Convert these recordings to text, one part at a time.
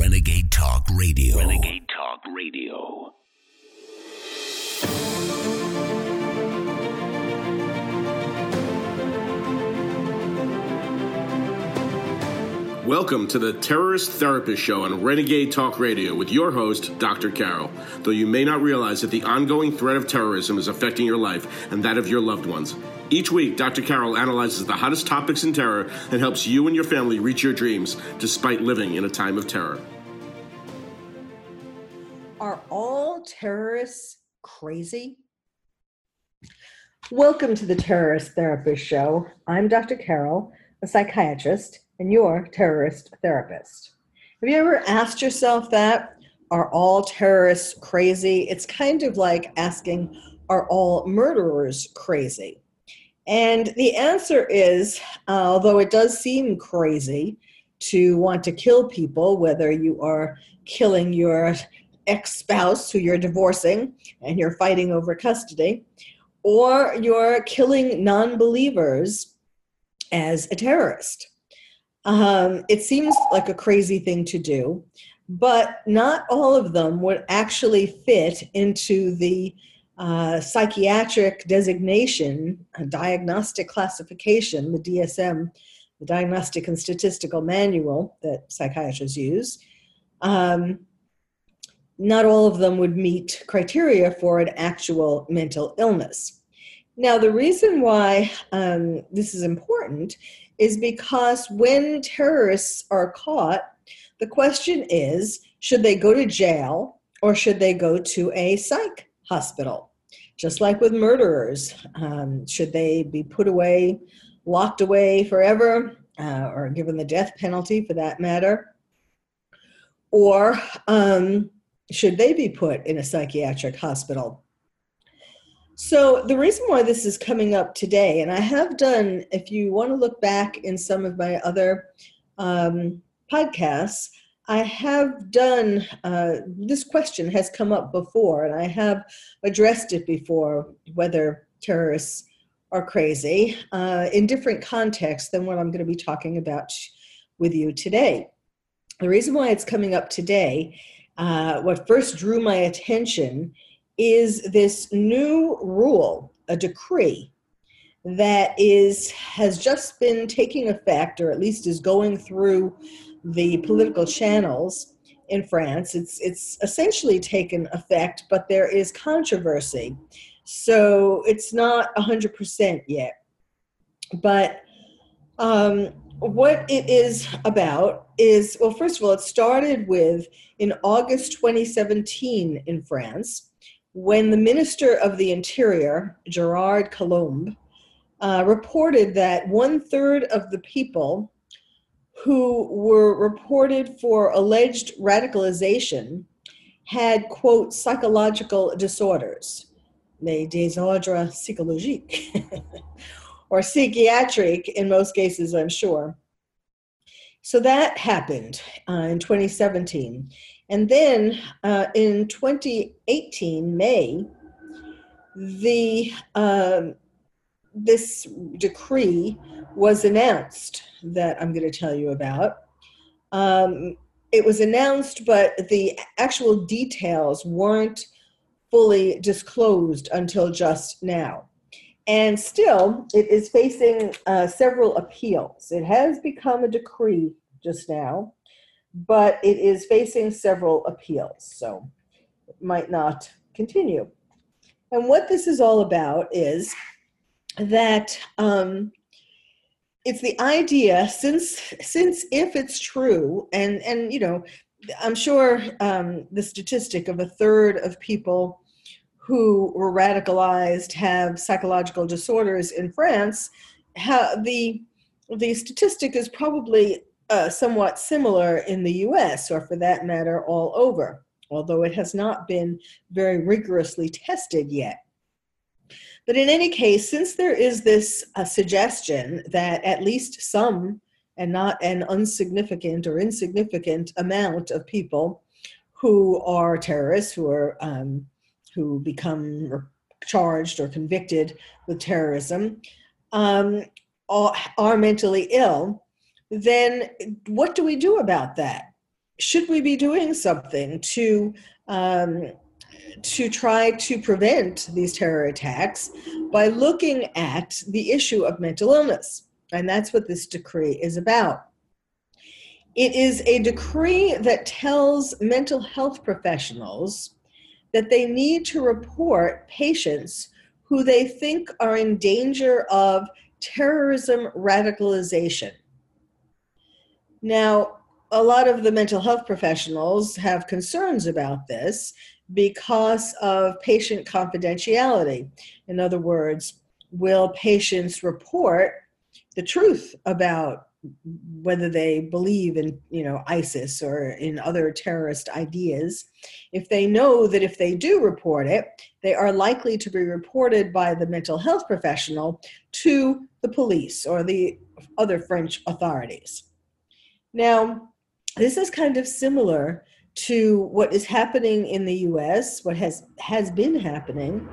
Renegade Talk Radio. Renegade Talk Radio. Welcome to the Terrorist Therapist Show on Renegade Talk Radio with your host, Dr. Carol. Though you may not realize that the ongoing threat of terrorism is affecting your life and that of your loved ones. Each week, Dr. Carol analyzes the hottest topics in terror and helps you and your family reach your dreams despite living in a time of terror. Are all terrorists crazy? Welcome to the Terrorist Therapist Show. I'm Dr. Carol, a psychiatrist and your terrorist therapist. Have you ever asked yourself that? Are all terrorists crazy? It's kind of like asking, are all murderers crazy? And the answer is, uh, although it does seem crazy to want to kill people, whether you are killing your ex spouse who you're divorcing and you're fighting over custody, or you're killing non believers as a terrorist. Um, it seems like a crazy thing to do, but not all of them would actually fit into the uh, psychiatric designation, diagnostic classification, the DSM, the Diagnostic and Statistical Manual that psychiatrists use. Um, not all of them would meet criteria for an actual mental illness. Now, the reason why um, this is important is because when terrorists are caught, the question is should they go to jail or should they go to a psych hospital? Just like with murderers, um, should they be put away, locked away forever, uh, or given the death penalty for that matter? Or um, should they be put in a psychiatric hospital? So, the reason why this is coming up today, and I have done, if you want to look back in some of my other um, podcasts, I have done, uh, this question has come up before, and I have addressed it before whether terrorists are crazy uh, in different contexts than what I'm going to be talking about with you today. The reason why it's coming up today, uh, what first drew my attention is this new rule, a decree that is has just been taking effect or at least is going through the political channels in France. It's it's essentially taken effect, but there is controversy. So it's not 100% yet. But um, what it is about is well, first of all, it started with in August 2017 in France when the Minister of the Interior, Gerard Collomb, uh, reported that one third of the people who were reported for alleged radicalization had, quote, psychological disorders, les désordres psychologiques, or psychiatric in most cases, I'm sure. So that happened uh, in 2017. And then uh, in 2018, May, the um, this decree was announced that I'm going to tell you about. Um, it was announced, but the actual details weren't fully disclosed until just now. And still, it is facing uh, several appeals. It has become a decree just now, but it is facing several appeals, so it might not continue. And what this is all about is that um, it's the idea since since if it's true and and you know i'm sure um, the statistic of a third of people who were radicalized have psychological disorders in france how the the statistic is probably uh, somewhat similar in the US, or for that matter, all over, although it has not been very rigorously tested yet. But in any case, since there is this uh, suggestion that at least some, and not an unsignificant or insignificant amount of people who are terrorists, who are um, who become charged or convicted with terrorism, um, are, are mentally ill, then what do we do about that? should we be doing something to um, to try to prevent these terror attacks by looking at the issue of mental illness? And that's what this decree is about. It is a decree that tells mental health professionals that they need to report patients who they think are in danger of terrorism radicalization. Now, a lot of the mental health professionals have concerns about this because of patient confidentiality. In other words, will patients report the truth about whether they believe in you know isis or in other terrorist ideas if they know that if they do report it they are likely to be reported by the mental health professional to the police or the other french authorities now this is kind of similar to what is happening in the us what has has been happening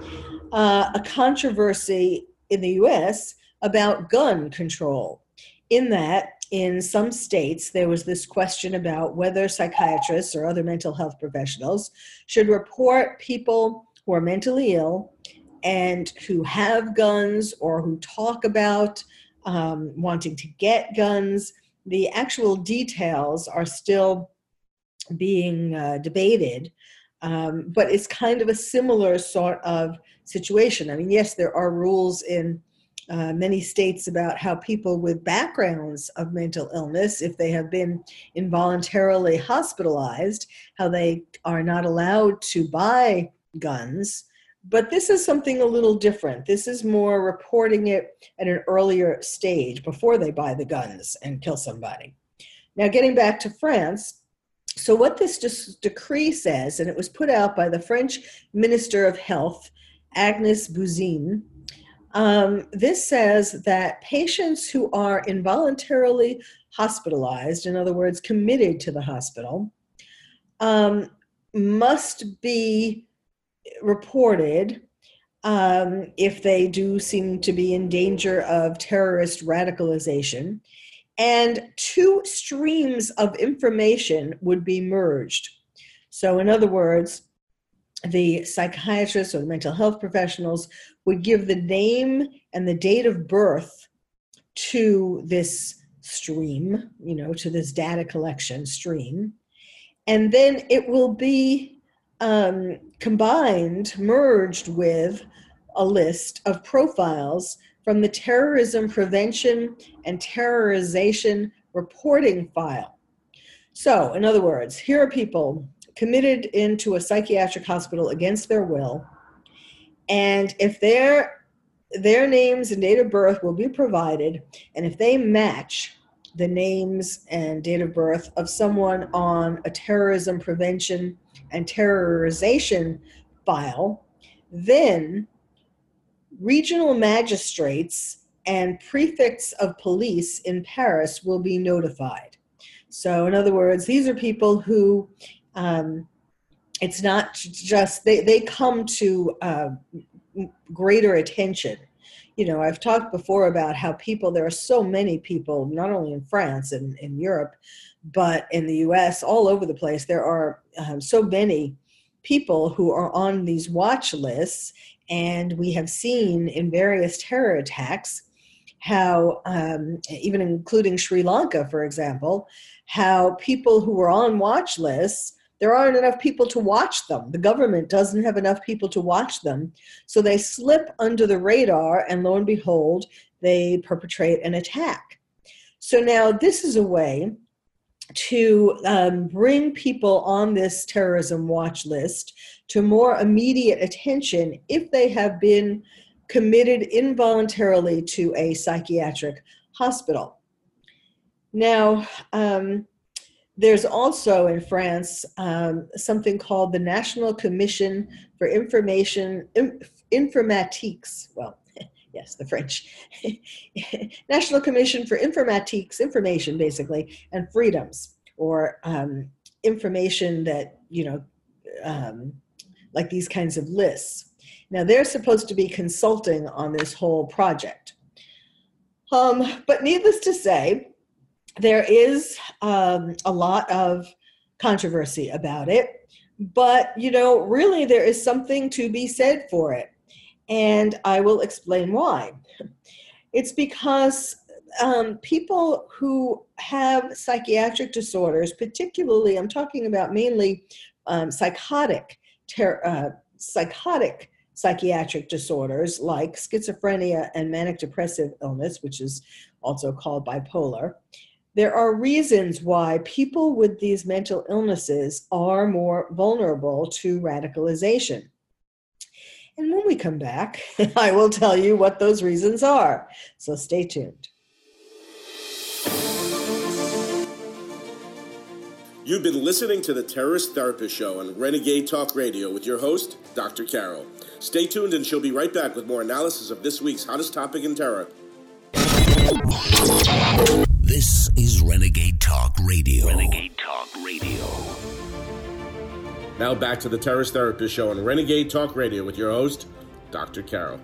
uh, a controversy in the us about gun control. In that in some states there was this question about whether psychiatrists or other mental health professionals should report people who are mentally ill and who have guns or who talk about um, wanting to get guns. The actual details are still being uh, debated um, but it's kind of a similar sort of situation i mean yes there are rules in uh, many states about how people with backgrounds of mental illness, if they have been involuntarily hospitalized, how they are not allowed to buy guns. But this is something a little different. This is more reporting it at an earlier stage before they buy the guns and kill somebody. Now, getting back to France, so what this decree says, and it was put out by the French Minister of Health, Agnes Buzyn, um, this says that patients who are involuntarily hospitalized, in other words, committed to the hospital, um, must be reported um, if they do seem to be in danger of terrorist radicalization. And two streams of information would be merged. So, in other words, the psychiatrists or the mental health professionals would give the name and the date of birth to this stream, you know, to this data collection stream. And then it will be um, combined, merged with a list of profiles from the Terrorism Prevention and Terrorization Reporting File. So, in other words, here are people committed into a psychiatric hospital against their will. And if their their names and date of birth will be provided, and if they match the names and date of birth of someone on a terrorism prevention and terrorization file, then regional magistrates and prefects of police in Paris will be notified. So, in other words, these are people who um, it's not just they, they come to uh, greater attention you know i've talked before about how people there are so many people not only in france and in europe but in the us all over the place there are um, so many people who are on these watch lists and we have seen in various terror attacks how um, even including sri lanka for example how people who were on watch lists there aren't enough people to watch them. The government doesn't have enough people to watch them. So they slip under the radar, and lo and behold, they perpetrate an attack. So now this is a way to um, bring people on this terrorism watch list to more immediate attention if they have been committed involuntarily to a psychiatric hospital. Now, um, there's also in France um, something called the National Commission for Information Informatiques. Well, yes, the French National Commission for Informatiques, information basically, and freedoms, or um, information that you know, um, like these kinds of lists. Now they're supposed to be consulting on this whole project. Um, but needless to say, there is um, a lot of controversy about it. But, you know, really, there is something to be said for it. And I will explain why. It's because um, people who have psychiatric disorders, particularly, I'm talking about mainly um, psychotic, ter- uh, psychotic psychiatric disorders like schizophrenia and manic depressive illness, which is also called bipolar. There are reasons why people with these mental illnesses are more vulnerable to radicalization. And when we come back, I will tell you what those reasons are. So stay tuned. You've been listening to the Terrorist Therapist Show on Renegade Talk Radio with your host, Dr. Carol. Stay tuned and she'll be right back with more analysis of this week's hottest topic in terror. This is Renegade Talk Radio. Renegade Talk Radio. Now back to the Terrorist Therapist Show on Renegade Talk Radio with your host, Dr. Carol.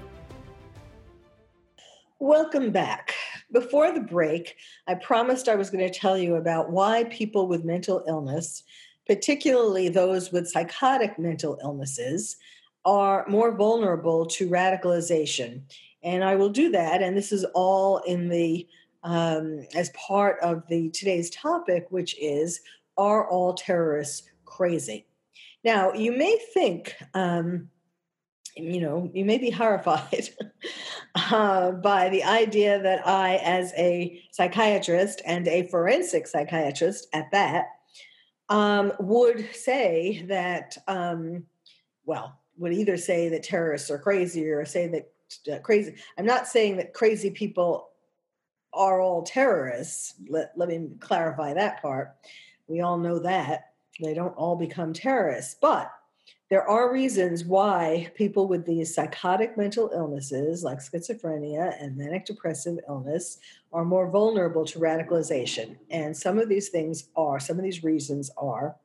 Welcome back. Before the break, I promised I was going to tell you about why people with mental illness, particularly those with psychotic mental illnesses, are more vulnerable to radicalization. And I will do that. And this is all in the um, as part of the today's topic, which is Are all terrorists crazy? Now, you may think um, you know, you may be horrified uh, by the idea that I, as a psychiatrist and a forensic psychiatrist at that, um, would say that, um, well, would either say that terrorists are crazy or say that uh, crazy. I'm not saying that crazy people are all terrorists. Let, let me clarify that part. We all know that. They don't all become terrorists. But there are reasons why people with these psychotic mental illnesses like schizophrenia and manic depressive illness are more vulnerable to radicalization. And some of these things are, some of these reasons are,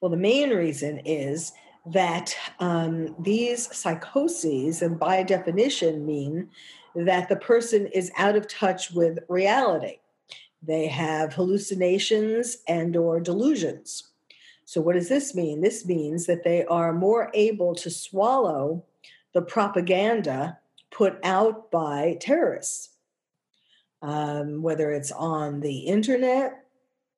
well, the main reason is that um, these psychoses, and by definition, mean that the person is out of touch with reality. They have hallucinations and or delusions so, what does this mean? This means that they are more able to swallow the propaganda put out by terrorists, um, whether it's on the internet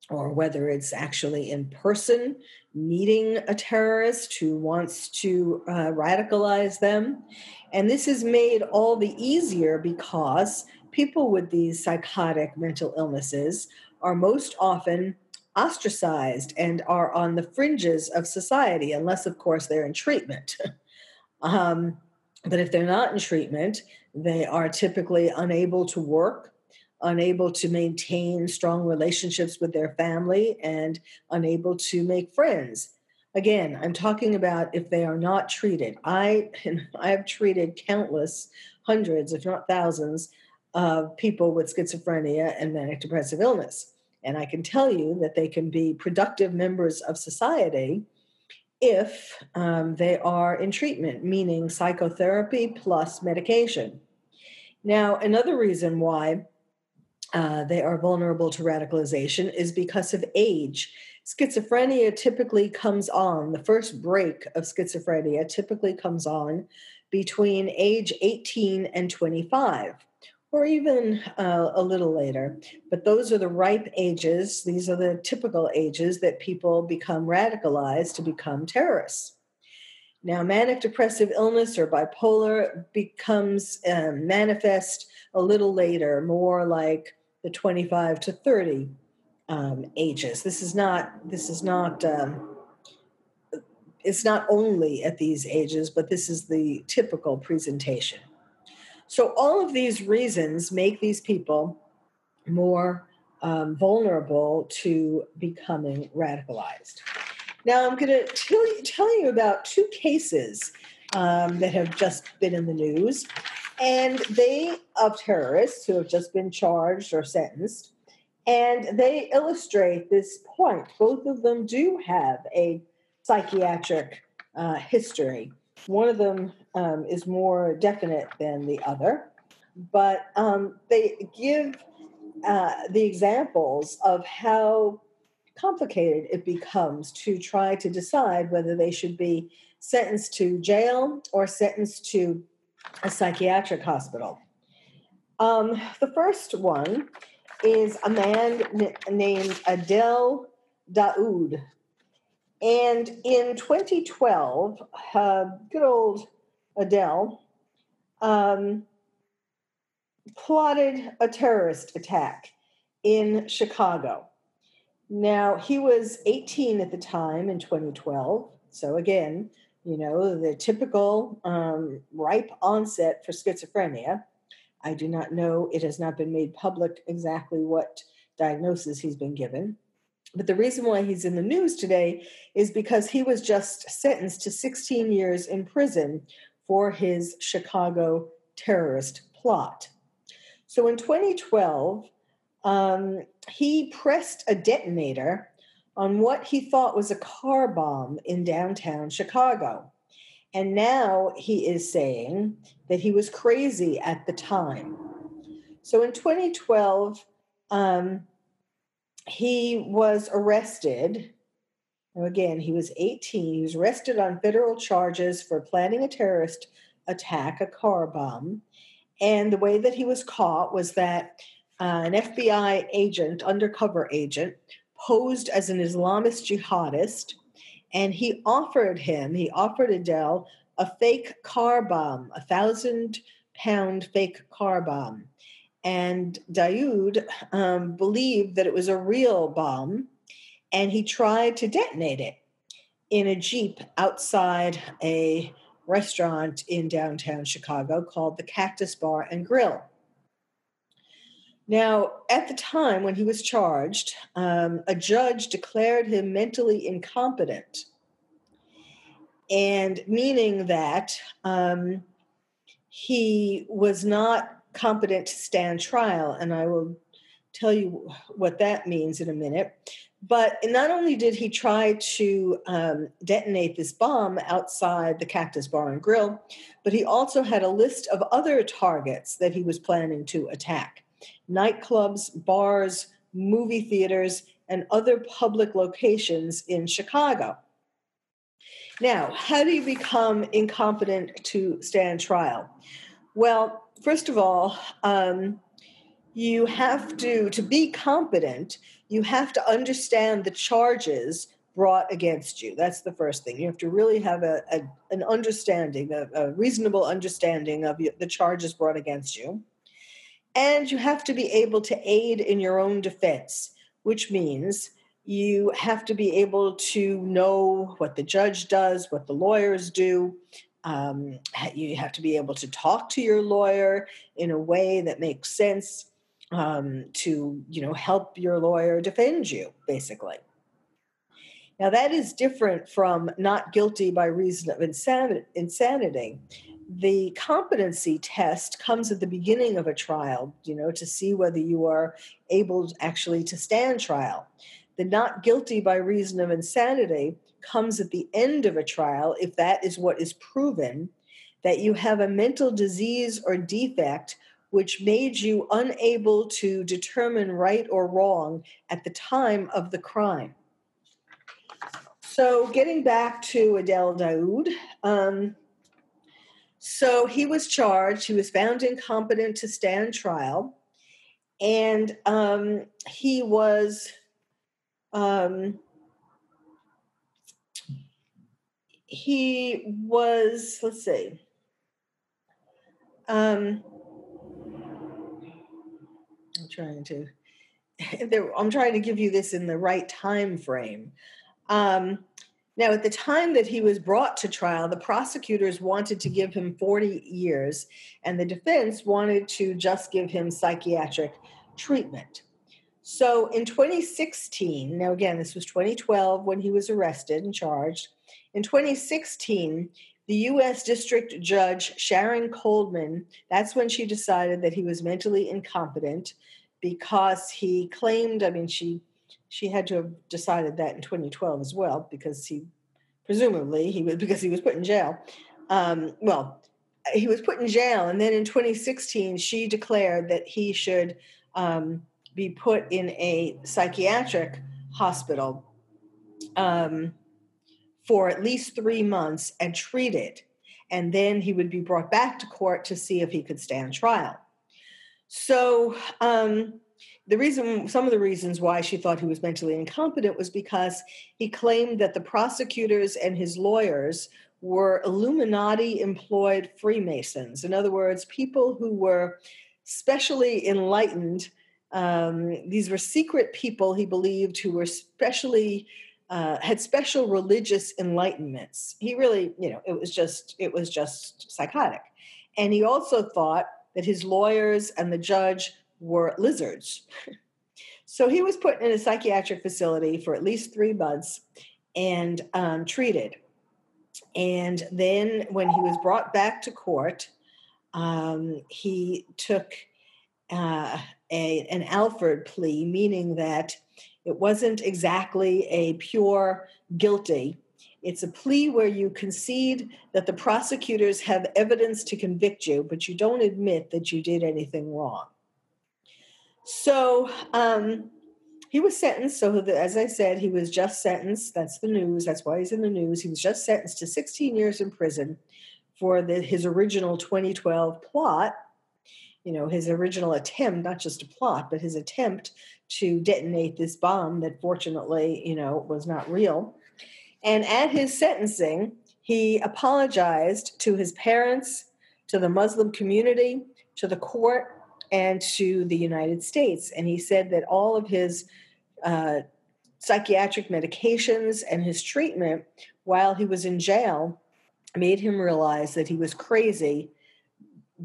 or whether it's actually in person meeting a terrorist who wants to uh, radicalize them. And this is made all the easier because people with these psychotic mental illnesses are most often ostracized and are on the fringes of society, unless, of course, they're in treatment. um, but if they're not in treatment, they are typically unable to work, unable to maintain strong relationships with their family, and unable to make friends. Again, I'm talking about if they are not treated. I I have treated countless hundreds, if not thousands, of people with schizophrenia and manic depressive illness. And I can tell you that they can be productive members of society if um, they are in treatment, meaning psychotherapy plus medication. Now, another reason why uh, they are vulnerable to radicalization is because of age. Schizophrenia typically comes on, the first break of schizophrenia typically comes on between age 18 and 25 or even uh, a little later. But those are the ripe ages. These are the typical ages that people become radicalized to become terrorists. Now, manic depressive illness or bipolar becomes um, manifest a little later, more like the 25 to 30 um, ages. This is not. This is not. Um, it's not only at these ages, but this is the typical presentation. So, all of these reasons make these people more um, vulnerable to becoming radicalized. Now, I'm going to tell you, tell you about two cases um, that have just been in the news, and they of terrorists who have just been charged or sentenced, and they illustrate this point. Both of them do have a psychiatric uh, history. One of them um, is more definite than the other, but um, they give uh, the examples of how complicated it becomes to try to decide whether they should be sentenced to jail or sentenced to a psychiatric hospital. Um, the first one is a man n- named Adel Daoud. And in 2012, uh, good old Adel um, plotted a terrorist attack in Chicago. Now, he was 18 at the time in 2012. So, again, you know, the typical um, ripe onset for schizophrenia. I do not know, it has not been made public exactly what diagnosis he's been given. But the reason why he's in the news today is because he was just sentenced to 16 years in prison for his Chicago terrorist plot. So in 2012, um, he pressed a detonator on what he thought was a car bomb in downtown Chicago. And now he is saying that he was crazy at the time. So in 2012, um, he was arrested. Again, he was 18. He was arrested on federal charges for planning a terrorist attack, a car bomb. And the way that he was caught was that uh, an FBI agent, undercover agent, posed as an Islamist jihadist, and he offered him, he offered Adel a fake car bomb, a thousand pound fake car bomb. And Daoud um, believed that it was a real bomb, and he tried to detonate it in a Jeep outside a restaurant in downtown Chicago called the Cactus Bar and Grill. Now, at the time when he was charged, um, a judge declared him mentally incompetent, and meaning that um, he was not competent to stand trial. And I will tell you what that means in a minute. But not only did he try to um, detonate this bomb outside the Cactus Bar and Grill, but he also had a list of other targets that he was planning to attack nightclubs, bars, movie theaters, and other public locations in Chicago. Now, how do you become incompetent to stand trial? Well, first of all, um, you have to, to be competent, you have to understand the charges brought against you. That's the first thing. You have to really have a, a an understanding, a, a, reasonable understanding of the charges brought against you. And you have to be able to aid in your own defense, which means you have to be able to know what the judge does, what the lawyers do. Um, you have to be able to talk to your lawyer in a way that makes sense um, to, you know, help your lawyer defend you, basically. Now that is different from not guilty by reason of insanity the competency test comes at the beginning of a trial, you know, to see whether you are able actually to stand trial. The not guilty by reason of insanity comes at the end of a trial if that is what is proven that you have a mental disease or defect which made you unable to determine right or wrong at the time of the crime. So, getting back to Adel Daoud, um, so he was charged. He was found incompetent to stand trial, and um, he was. Um, he was. Let's see. Um, Trying to. I'm trying to give you this in the right time frame. Um, now, at the time that he was brought to trial, the prosecutors wanted to give him 40 years, and the defense wanted to just give him psychiatric treatment. So in 2016, now again, this was 2012 when he was arrested and charged. In 2016, the U.S. District Judge Sharon Coleman, that's when she decided that he was mentally incompetent because he claimed, I mean, she she had to have decided that in 2012 as well because he presumably he was because he was put in jail um, well he was put in jail and then in 2016 she declared that he should um, be put in a psychiatric hospital um, for at least three months and treated. And then he would be brought back to court to see if he could stand trial. So, um, the reason, some of the reasons why she thought he was mentally incompetent was because he claimed that the prosecutors and his lawyers were Illuminati employed Freemasons. In other words, people who were specially enlightened. Um, these were secret people, he believed, who were specially uh, had special religious enlightenments. He really, you know, it was just it was just psychotic, and he also thought that his lawyers and the judge were lizards. so he was put in a psychiatric facility for at least three months and um, treated. And then, when he was brought back to court, um, he took uh, a, an Alford plea, meaning that it wasn't exactly a pure guilty. It's a plea where you concede that the prosecutors have evidence to convict you, but you don't admit that you did anything wrong. So um, he was sentenced. So, as I said, he was just sentenced. That's the news. That's why he's in the news. He was just sentenced to 16 years in prison for the, his original 2012 plot. You know, his original attempt, not just a plot, but his attempt to detonate this bomb that fortunately, you know, was not real. And at his sentencing, he apologized to his parents, to the Muslim community, to the court, and to the United States. And he said that all of his uh, psychiatric medications and his treatment while he was in jail made him realize that he was crazy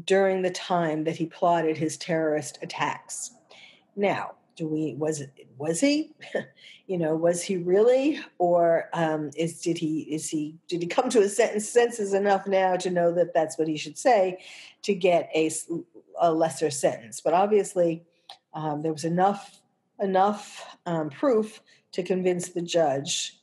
during the time that he plotted his terrorist attacks. Now, do we was was he you know was he really or um, is did he is he did he come to his senses enough now to know that that's what he should say to get a a lesser sentence. But obviously, um, there was enough enough um, proof to convince the judge,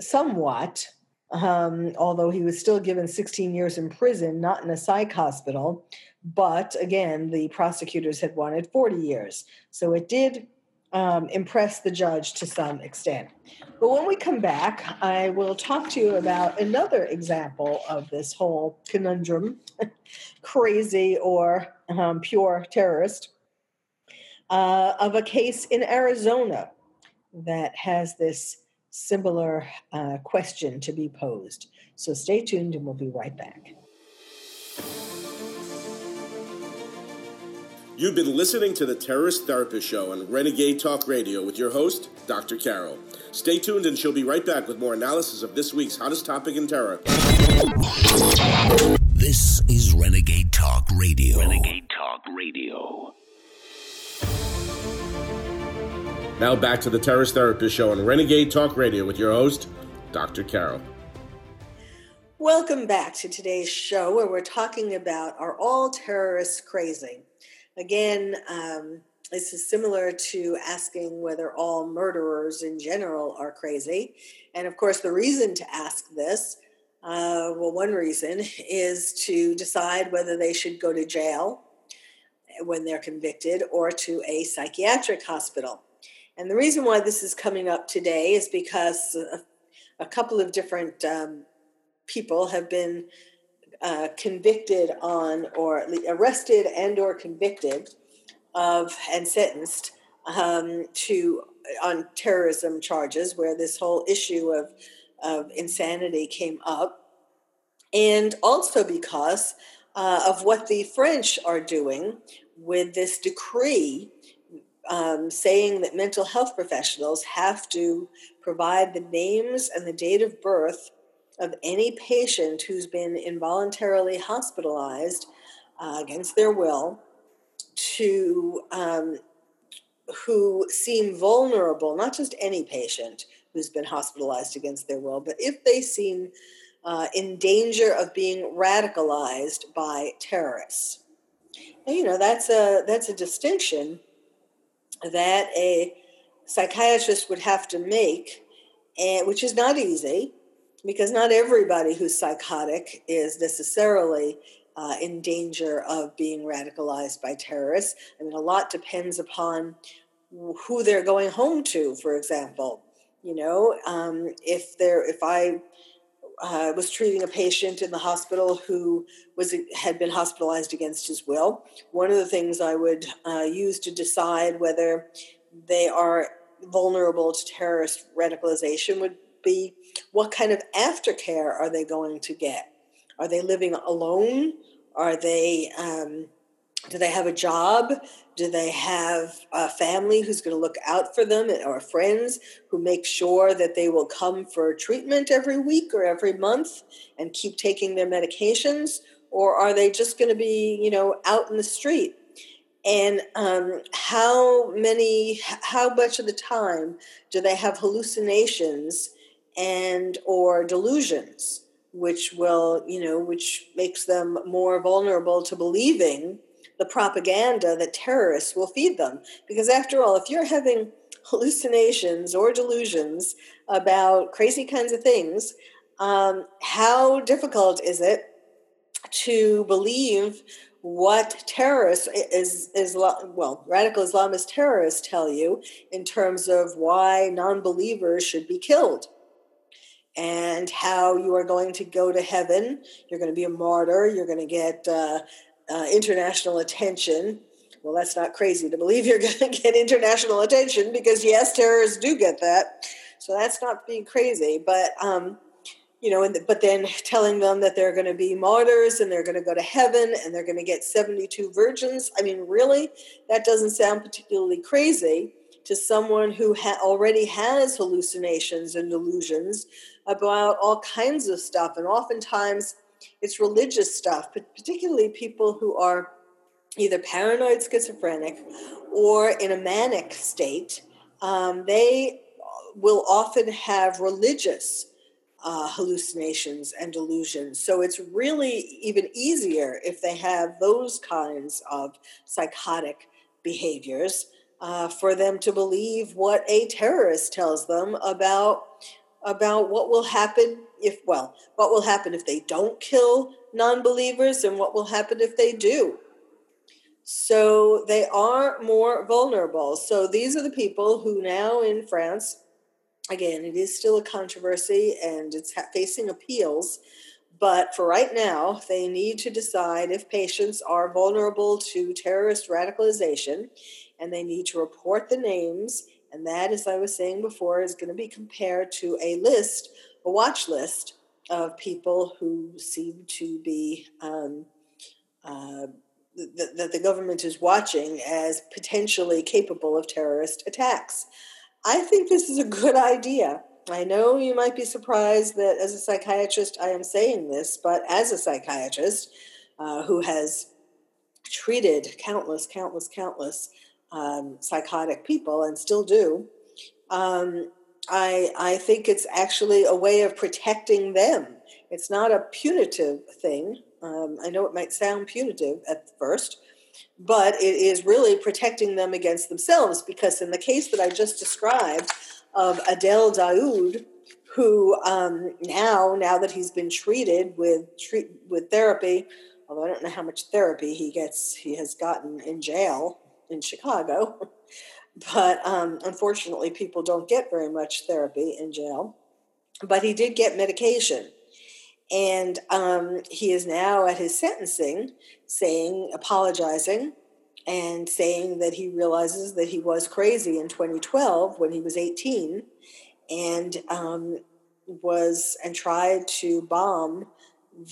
somewhat. Um, although he was still given 16 years in prison, not in a psych hospital. But again, the prosecutors had wanted 40 years. So it did um, impress the judge to some extent. But when we come back, I will talk to you about another example of this whole conundrum crazy or um, pure terrorist uh, of a case in Arizona that has this similar uh, question to be posed. So stay tuned and we'll be right back. You've been listening to the Terrorist Therapist Show on Renegade Talk Radio with your host, Dr. Carol. Stay tuned and she'll be right back with more analysis of this week's hottest topic in terror. This is Renegade Talk Radio. Renegade Talk Radio. Now back to the Terrorist Therapist Show on Renegade Talk Radio with your host, Dr. Carol. Welcome back to today's show where we're talking about Are All Terrorists Crazy? Again, um, this is similar to asking whether all murderers in general are crazy. And of course, the reason to ask this, uh, well, one reason is to decide whether they should go to jail when they're convicted or to a psychiatric hospital. And the reason why this is coming up today is because a, a couple of different um, people have been uh, convicted on or arrested and or convicted of and sentenced um, to on terrorism charges where this whole issue of, of insanity came up. And also because uh, of what the french are doing with this decree um, saying that mental health professionals have to provide the names and the date of birth of any patient who's been involuntarily hospitalized uh, against their will to um, who seem vulnerable, not just any patient who's been hospitalized against their will, but if they seem uh, in danger of being radicalized by terrorists. And, you know, that's a that's a distinction that a psychiatrist would have to make, and which is not easy because not everybody who's psychotic is necessarily uh, in danger of being radicalized by terrorists. I mean, a lot depends upon who they're going home to, for example. You know, um, if they're if I uh, was treating a patient in the hospital who was had been hospitalized against his will. One of the things I would uh, use to decide whether they are vulnerable to terrorist radicalization would be what kind of aftercare are they going to get? Are they living alone? Are they um, do they have a job? Do they have a family who's going to look out for them or friends who make sure that they will come for treatment every week or every month and keep taking their medications? Or are they just going to be, you know, out in the street? And um, how many, how much of the time do they have hallucinations and or delusions, which will, you know, which makes them more vulnerable to believing the propaganda that terrorists will feed them. Because after all, if you're having hallucinations or delusions about crazy kinds of things, um, how difficult is it to believe what terrorists is is well radical islamist terrorists tell you in terms of why non-believers should be killed and how you are going to go to heaven you're going to be a martyr you're going to get uh, uh, international attention. Well, that's not crazy to believe you're going to get international attention because, yes, terrorists do get that. So that's not being crazy. But, um, you know, the, but then telling them that they're going to be martyrs and they're going to go to heaven and they're going to get 72 virgins. I mean, really? That doesn't sound particularly crazy to someone who ha- already has hallucinations and delusions about all kinds of stuff. And oftentimes, it's religious stuff, but particularly people who are either paranoid schizophrenic or in a manic state. Um, they will often have religious uh, hallucinations and delusions. So it's really even easier if they have those kinds of psychotic behaviors uh, for them to believe what a terrorist tells them about about what will happen if, well, what will happen if they don't kill non believers and what will happen if they do. So they are more vulnerable. So these are the people who now in France, again, it is still a controversy and it's facing appeals. But for right now, they need to decide if patients are vulnerable to terrorist radicalization and they need to report the names and that, as I was saying before, is going to be compared to a list, a watch list of people who seem to be um, uh, th- that the government is watching as potentially capable of terrorist attacks. I think this is a good idea. I know you might be surprised that as a psychiatrist I am saying this, but as a psychiatrist uh, who has treated countless, countless, countless um, psychotic people and still do, um, I, I think it's actually a way of protecting them. It's not a punitive thing. Um, I know it might sound punitive at first, but it is really protecting them against themselves because, in the case that I just described of Adel Daoud, who um, now, now that he's been treated with treat, with therapy, although I don't know how much therapy he gets, he has gotten in jail in Chicago. But um, unfortunately, people don't get very much therapy in jail. But he did get medication. And um, he is now at his sentencing saying, apologizing, and saying that he realizes that he was crazy in 2012 when he was 18 and um, was and tried to bomb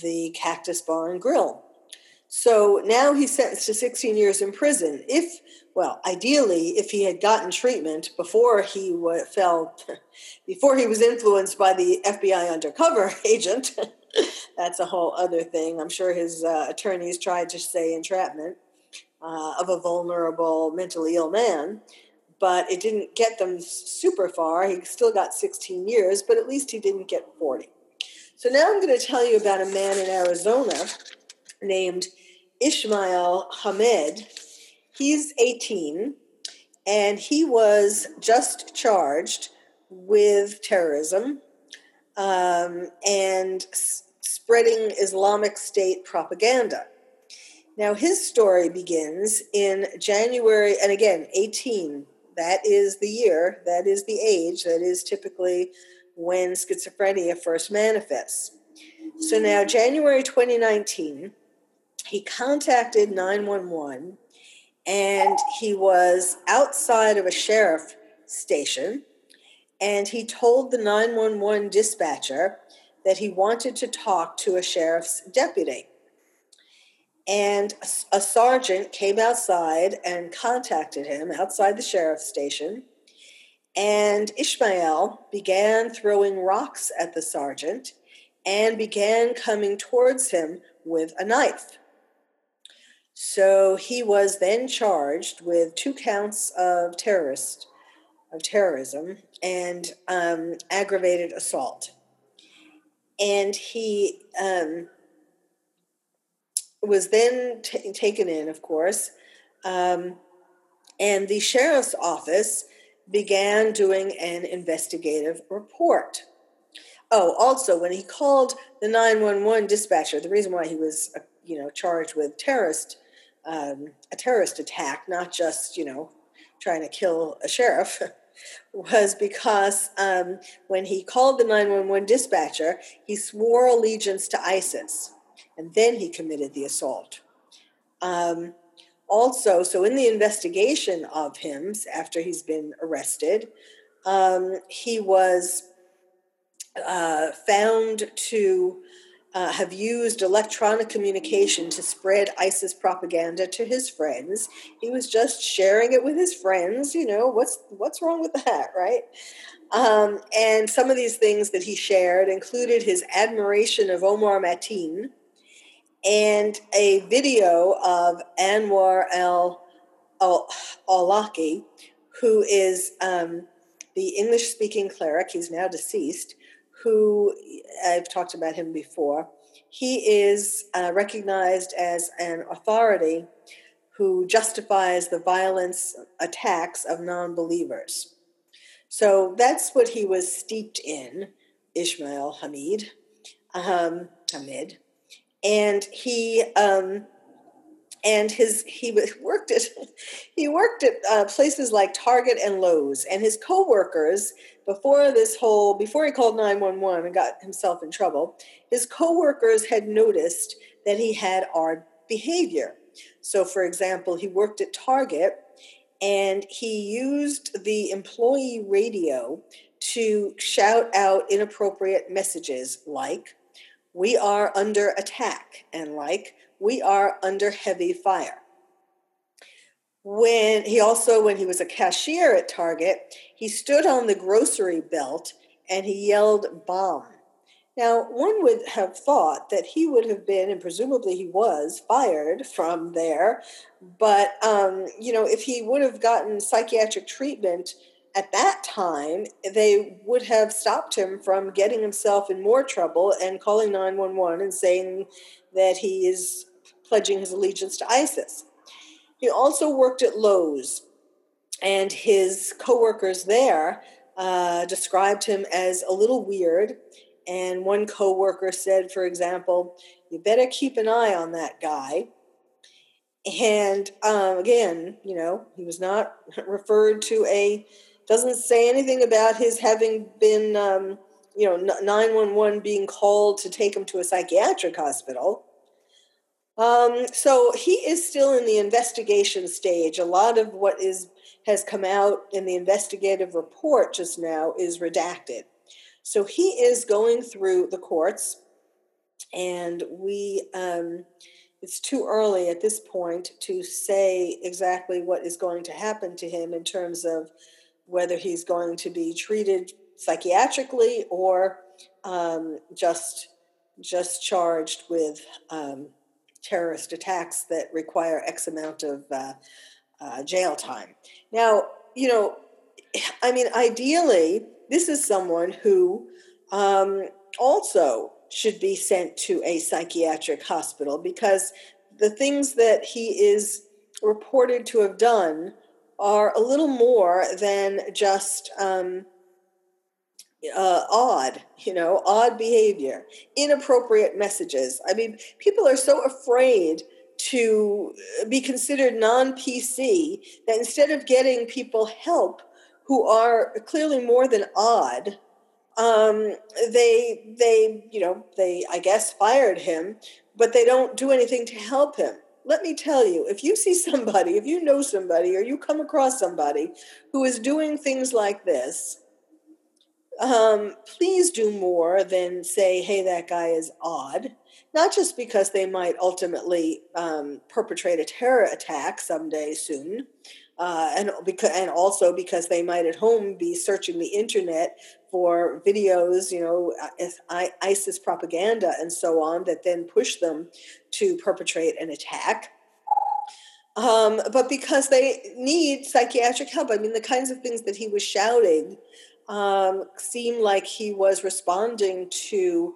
the Cactus Bar and Grill so now he's sentenced to 16 years in prison. If, well, ideally, if he had gotten treatment before he fell, before he was influenced by the FBI undercover agent, that's a whole other thing. I'm sure his uh, attorneys tried to say entrapment uh, of a vulnerable, mentally ill man, but it didn't get them super far. He still got 16 years, but at least he didn't get 40. So now I'm going to tell you about a man in Arizona named Ismail Hamed. He's 18 and he was just charged with terrorism um, and s- spreading Islamic State propaganda. Now, his story begins in January, and again, 18. that is the year, that is the age, that is typically when schizophrenia first manifests. So now, January 2019, he contacted 911 and he was outside of a sheriff station and he told the 911 dispatcher that he wanted to talk to a sheriff's deputy. And a sergeant came outside and contacted him outside the sheriff's station. And Ishmael began throwing rocks at the sergeant and began coming towards him with a knife. So he was then charged with two counts of terrorist of terrorism and um, aggravated assault. And he um, was then t- taken in, of course, um, and the sheriff's office began doing an investigative report. Oh, also, when he called the 911 dispatcher, the reason why he was, uh, you know, charged with terrorist, um, a terrorist attack, not just, you know, trying to kill a sheriff, was because um, when he called the 911 dispatcher, he swore allegiance to ISIS and then he committed the assault. Um, also, so in the investigation of him after he's been arrested, um, he was uh, found to uh, have used electronic communication to spread ISIS propaganda to his friends. He was just sharing it with his friends. You know what's what's wrong with that, right? Um, and some of these things that he shared included his admiration of Omar Mateen, and a video of Anwar al Awlaki, who is um, the English speaking cleric. He's now deceased, who I've talked about him before. He is uh, recognized as an authority who justifies the violence attacks of non believers. So that's what he was steeped in, Ishmael Hamid. Um, Hamid and he um, and his he worked at he worked at uh, places like Target and Lowe's, and his coworkers before this whole before he called 911 and got himself in trouble, his coworkers had noticed that he had odd behavior. So, for example, he worked at Target and he used the employee radio to shout out inappropriate messages like we are under attack, and like, we are under heavy fire. When he also, when he was a cashier at Target, he stood on the grocery belt and he yelled bomb. Now, one would have thought that he would have been, and presumably he was, fired from there. But, um, you know, if he would have gotten psychiatric treatment at that time, they would have stopped him from getting himself in more trouble and calling 911 and saying that he is pledging his allegiance to ISIS. He also worked at Lowe's, and his coworkers there uh, described him as a little weird. And one coworker said, for example, you better keep an eye on that guy. And um, again, you know, he was not referred to a doesn't say anything about his having been, um, you know, 911 being called to take him to a psychiatric hospital. Um, so he is still in the investigation stage. A lot of what is has come out in the investigative report just now is redacted. So he is going through the courts, and we. Um, it's too early at this point to say exactly what is going to happen to him in terms of whether he's going to be treated psychiatrically or um, just just charged with um, terrorist attacks that require X amount of uh, uh, jail time. Now, you know, I mean, ideally, this is someone who um, also should be sent to a psychiatric hospital because the things that he is reported to have done are a little more than just um, uh, odd, you know, odd behavior, inappropriate messages. I mean, people are so afraid to be considered non PC, that instead of getting people help who are clearly more than odd, um, they they you know they I guess fired him, but they don't do anything to help him. Let me tell you, if you see somebody, if you know somebody, or you come across somebody who is doing things like this, um, please do more than say, "Hey, that guy is odd." Not just because they might ultimately um, perpetrate a terror attack someday soon, uh, and because and also because they might at home be searching the internet for videos, you know, uh, ISIS propaganda and so on that then push them to perpetrate an attack. Um, but because they need psychiatric help. I mean, the kinds of things that he was shouting um, seem like he was responding to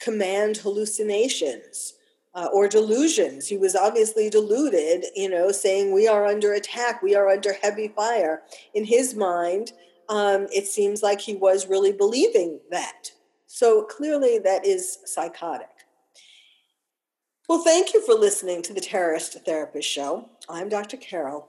command hallucinations uh, or delusions. He was obviously deluded, you know, saying, We are under attack, we are under heavy fire. In his mind, um, it seems like he was really believing that. So clearly, that is psychotic. Well, thank you for listening to the Terrorist Therapist Show. I'm Dr. Carol,